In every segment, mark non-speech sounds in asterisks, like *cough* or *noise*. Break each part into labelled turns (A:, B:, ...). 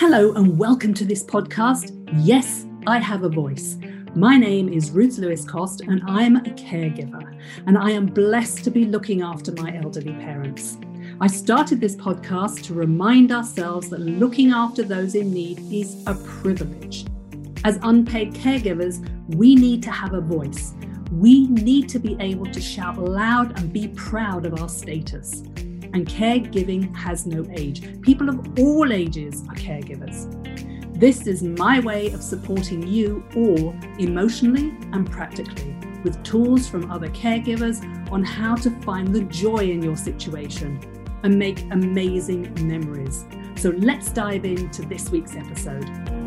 A: Hello, and welcome to this podcast. Yes, I have a voice. My name is Ruth Lewis Cost, and I am a caregiver, and I am blessed to be looking after my elderly parents. I started this podcast to remind ourselves that looking after those in need is a privilege. As unpaid caregivers, we need to have a voice. We need to be able to shout loud and be proud of our status and caregiving has no age. People of all ages are caregivers. This is my way of supporting you all emotionally and practically with tools from other caregivers on how to find the joy in your situation and make amazing memories. So let's dive into this week's episode.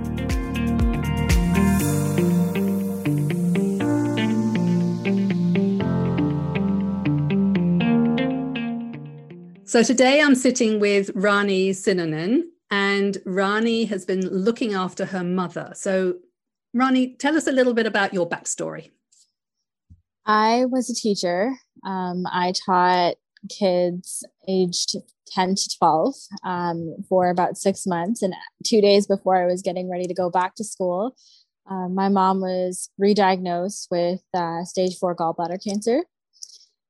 A: So today I'm sitting with Rani Sinanan, and Rani has been looking after her mother. So, Rani, tell us a little bit about your backstory.
B: I was a teacher. Um, I taught kids aged 10 to 12 um, for about six months. And two days before I was getting ready to go back to school, uh, my mom was re diagnosed with uh, stage four gallbladder cancer.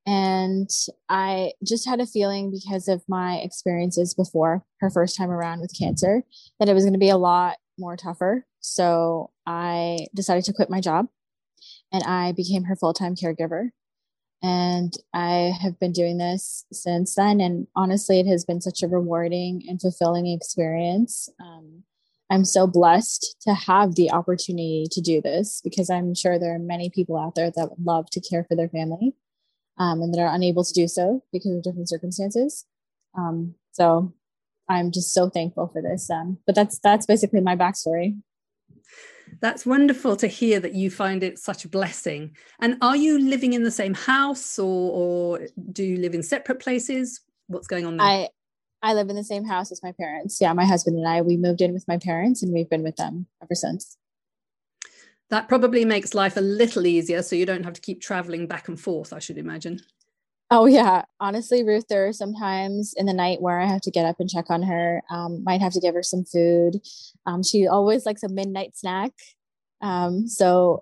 B: And I just had a feeling because of my experiences before her first time around with cancer that it was going to be a lot more tougher. So I decided to quit my job and I became her full time caregiver. And I have been doing this since then. And honestly, it has been such a rewarding and fulfilling experience. Um, I'm so blessed to have the opportunity to do this because I'm sure there are many people out there that would love to care for their family um, and that are unable to do so because of different circumstances. Um, so I'm just so thankful for this. Um, but that's that's basically my backstory.
A: That's wonderful to hear that you find it such a blessing. And are you living in the same house or, or do you live in separate places? What's going on there?
B: I I live in the same house as my parents. Yeah, my husband and I we moved in with my parents and we've been with them ever since.
A: That probably makes life a little easier so you don't have to keep traveling back and forth, I should imagine.
B: Oh yeah, honestly, Ruth, there are sometimes in the night where I have to get up and check on her. Um, might have to give her some food. Um, she always likes a midnight snack. Um, so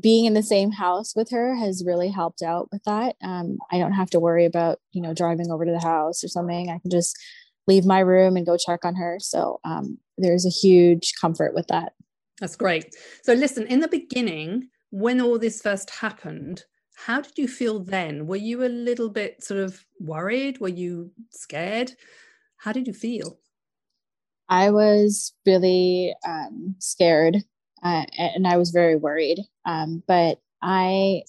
B: being in the same house with her has really helped out with that. Um, I don't have to worry about you know driving over to the house or something. I can just leave my room and go check on her. So um, there's a huge comfort with that.
A: That's great. So, listen, in the beginning, when all this first happened, how did you feel then? Were you a little bit sort of worried? Were you scared? How did you feel?
B: I was really um, scared uh, and I was very worried. Um, but I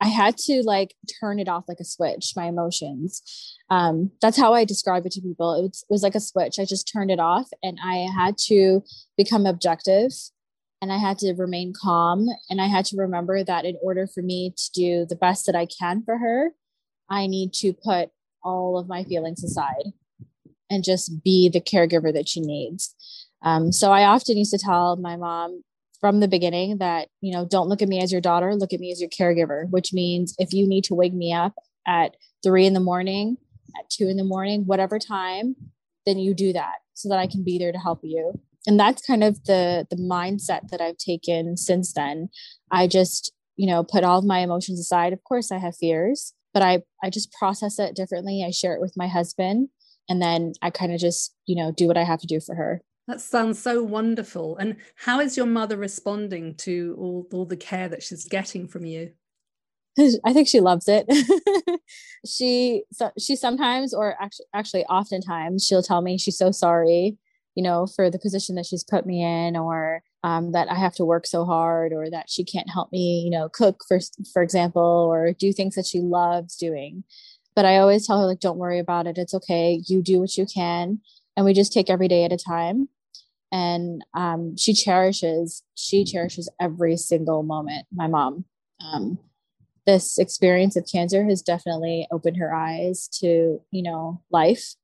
B: I had to like turn it off like a switch, my emotions. Um, that's how I describe it to people. It was, it was like a switch. I just turned it off and I had to become objective and I had to remain calm. And I had to remember that in order for me to do the best that I can for her, I need to put all of my feelings aside and just be the caregiver that she needs. Um, so I often used to tell my mom from the beginning that, you know, don't look at me as your daughter, look at me as your caregiver, which means if you need to wake me up at three in the morning, at two in the morning, whatever time, then you do that so that I can be there to help you and that's kind of the the mindset that i've taken since then. I just you know put all of my emotions aside. Of course i have fears but i i just process it differently. I share it with my husband and then i kind of just you know do what i have to do for her.
A: That sounds so wonderful. And how is your mother responding to all, all the care that she's getting from you? *laughs*
B: I think she loves it. *laughs* she so, she sometimes or actually actually oftentimes she'll tell me she's so sorry you know, for the position that she's put me in, or um, that I have to work so hard, or that she can't help me, you know, cook for for example, or do things that she loves doing. But I always tell her like, don't worry about it. It's okay. You do what you can, and we just take every day at a time. And um, she cherishes she cherishes every single moment. My mom. Um, this experience of cancer has definitely opened her eyes to you know life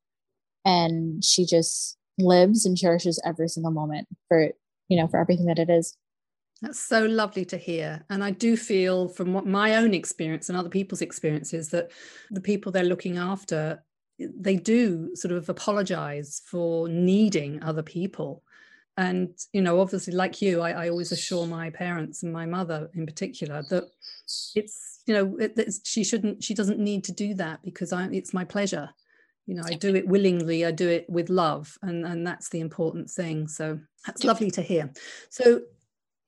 B: and she just lives and cherishes every single moment for you know for everything that it is.
A: That's so lovely to hear. And i do feel from what my own experience and other people's experiences that the people they're looking after they do sort of apologize for needing other people. And you know obviously like you I, I, always assure my parents and my mother in particular that it's you know it, she shouldn't she doesn't need to do that because I, it's my pleasure you know i do it willingly i do it with love and and that's the important thing. So that's lovely to hear. So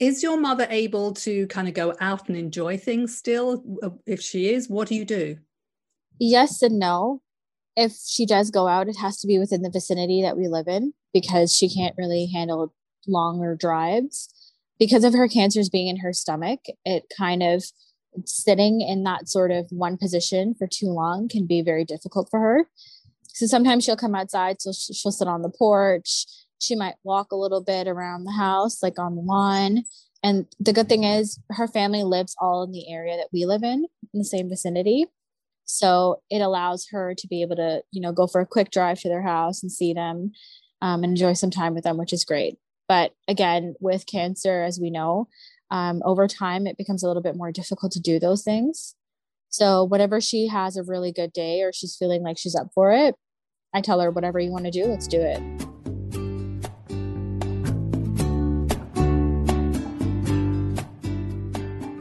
A: is your mother able to kind of go out and enjoy things still uh, if she is? What do you do?
B: Yes and no. If she does go out it has to be within the vicinity that we live in because she can't really handle longer drives. Because of her cancers being in her stomach it kind of sitting in that sort of one position for too long can be very difficult for her so sometimes she'll come outside so she'll sit on the porch. She might walk a little bit around the house like on the lawn. And the good thing is her family lives all in the area that we live in in the same vicinity. So it allows her to be able to you know go for a quick drive to their house and see them um, and enjoy some time with them which is great. But again with cancer as we know um, over time it becomes a little bit more difficult to do those things. So whenever she has a really good day or she's feeling like she's up for it i tell her whatever you want to do let's do it.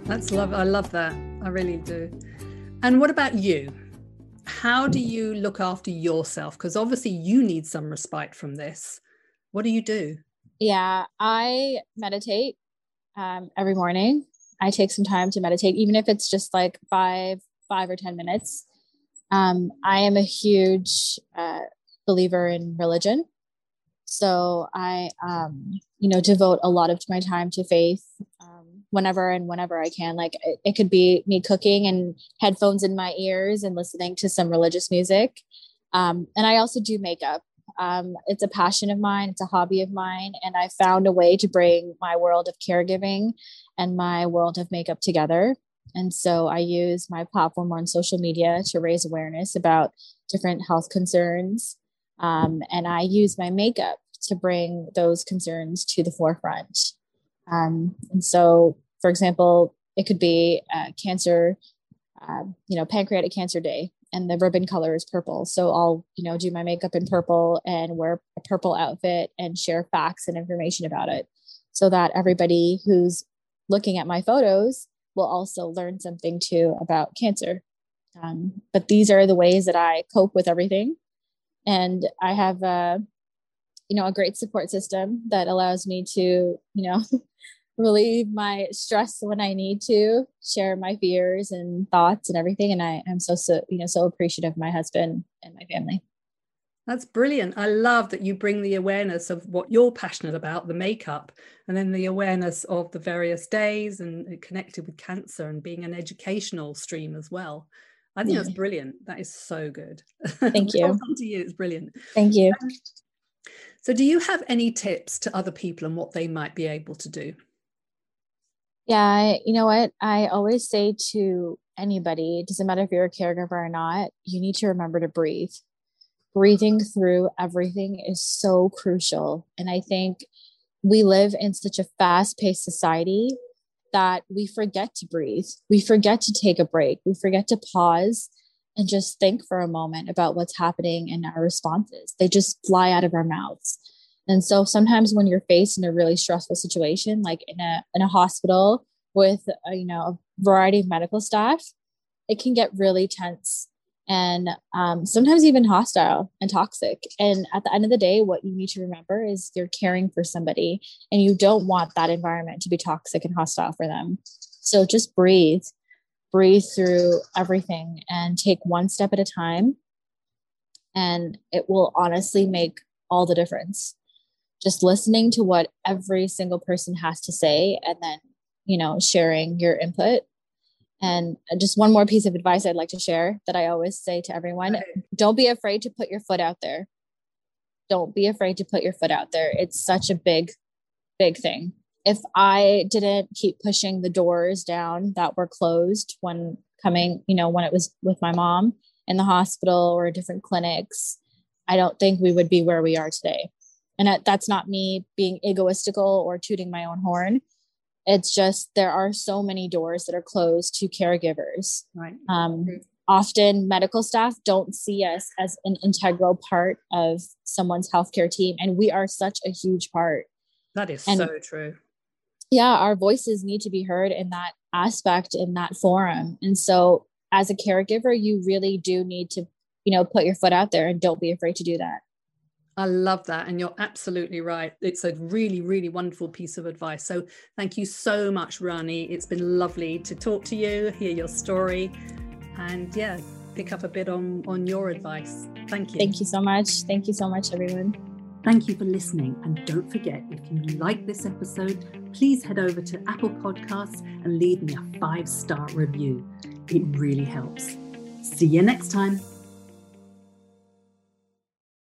A: That's love i love that. I really do. And what about you? How do you look after yourself? Because obviously you need some respite from this. What do you do?
B: Yeah i meditate um, every morning. I take some time to meditate, even if it's just like five, five or 10 minutes. Um, I am a huge uh, believer in religion. So I, um, you know, devote a lot of my time to faith um, whenever and whenever I can. Like it, it could be me cooking and headphones in my ears and listening to some religious music. Um, and I also do makeup. Um, it's a passion of mine, it's a hobby of mine, and I found a way to bring my world of caregiving and my world of makeup together. And so I use my platform on social media to raise awareness about different health concerns. Um, and I use my makeup to bring those concerns to the forefront. Um, and so, for example, it could be uh, cancer, uh, you know, pancreatic cancer day and the ribbon color is purple. So I'll, you know, do my makeup in purple and wear a purple outfit and share facts and information about it so that everybody who's looking at my photos will also learn something too about cancer. Um, but these are the ways that I cope with everything. And I have, a, you know, a great support system that allows me to, you know, *laughs* relieve my stress when I need to, share my fears and thoughts and everything. And I am so, so, you know, so appreciative of my husband and my family.
A: That's brilliant. I love that you bring the awareness of what you're passionate about, the makeup, and then the awareness of the various days and connected with cancer and being an educational stream as well. I think yeah. that's brilliant. That is so good.
B: Thank *laughs* you.
A: to you. It's brilliant.
B: Thank you. Um,
A: so, do you have any tips to other people and what they might be able to do?
B: Yeah, you know what? I always say to anybody, it doesn't matter if you're a caregiver or not, you need to remember to breathe. Breathing through everything is so crucial. And I think we live in such a fast paced society that we forget to breathe. We forget to take a break. We forget to pause and just think for a moment about what's happening in our responses. They just fly out of our mouths. And so sometimes when you're faced in a really stressful situation, like in a in a hospital with a, uh, you know a variety of medical staff, it can get really tense and um, sometimes even hostile and toxic. And at the end of the day, what you need to remember is you're caring for somebody, and you don't want that environment to be toxic and hostile for them. So just breathe, breathe through everything, and take one step at a time. And it will honestly make all the difference just listening to what every single person has to say and then you know sharing your input and just one more piece of advice i'd like to share that i always say to everyone don't be afraid to put your foot out there. Don't be afraid to put your foot out there. It's such a big big thing. If i didn't keep pushing the doors down that were closed when coming you know when it was with my mom in the hospital or different clinics i don't think we would be where we are today. And that's not me being egoistical or tooting my own horn it's just there are so many doors that are closed to caregivers
A: right
B: um, often medical staff don't see us as an integral part of someone's healthcare team and we are such a huge part
A: That is and, so true.
B: Yeah, our voices need to be heard in that aspect in that forum. And so as a caregiver, you really do need to, you know, put your foot out there and don't be afraid to do that.
A: I love that. And you're absolutely right. It's a really, really wonderful piece of advice. So thank you so much, Rani. It's been lovely to talk to you, hear your story, and yeah, pick up a bit on, on your advice. Thank you.
B: Thank you so much. Thank you so much, everyone.
A: Thank you for listening. And don't forget, if you like this episode, please head over to Apple Podcasts and leave me a five star review. It really helps. See you next time.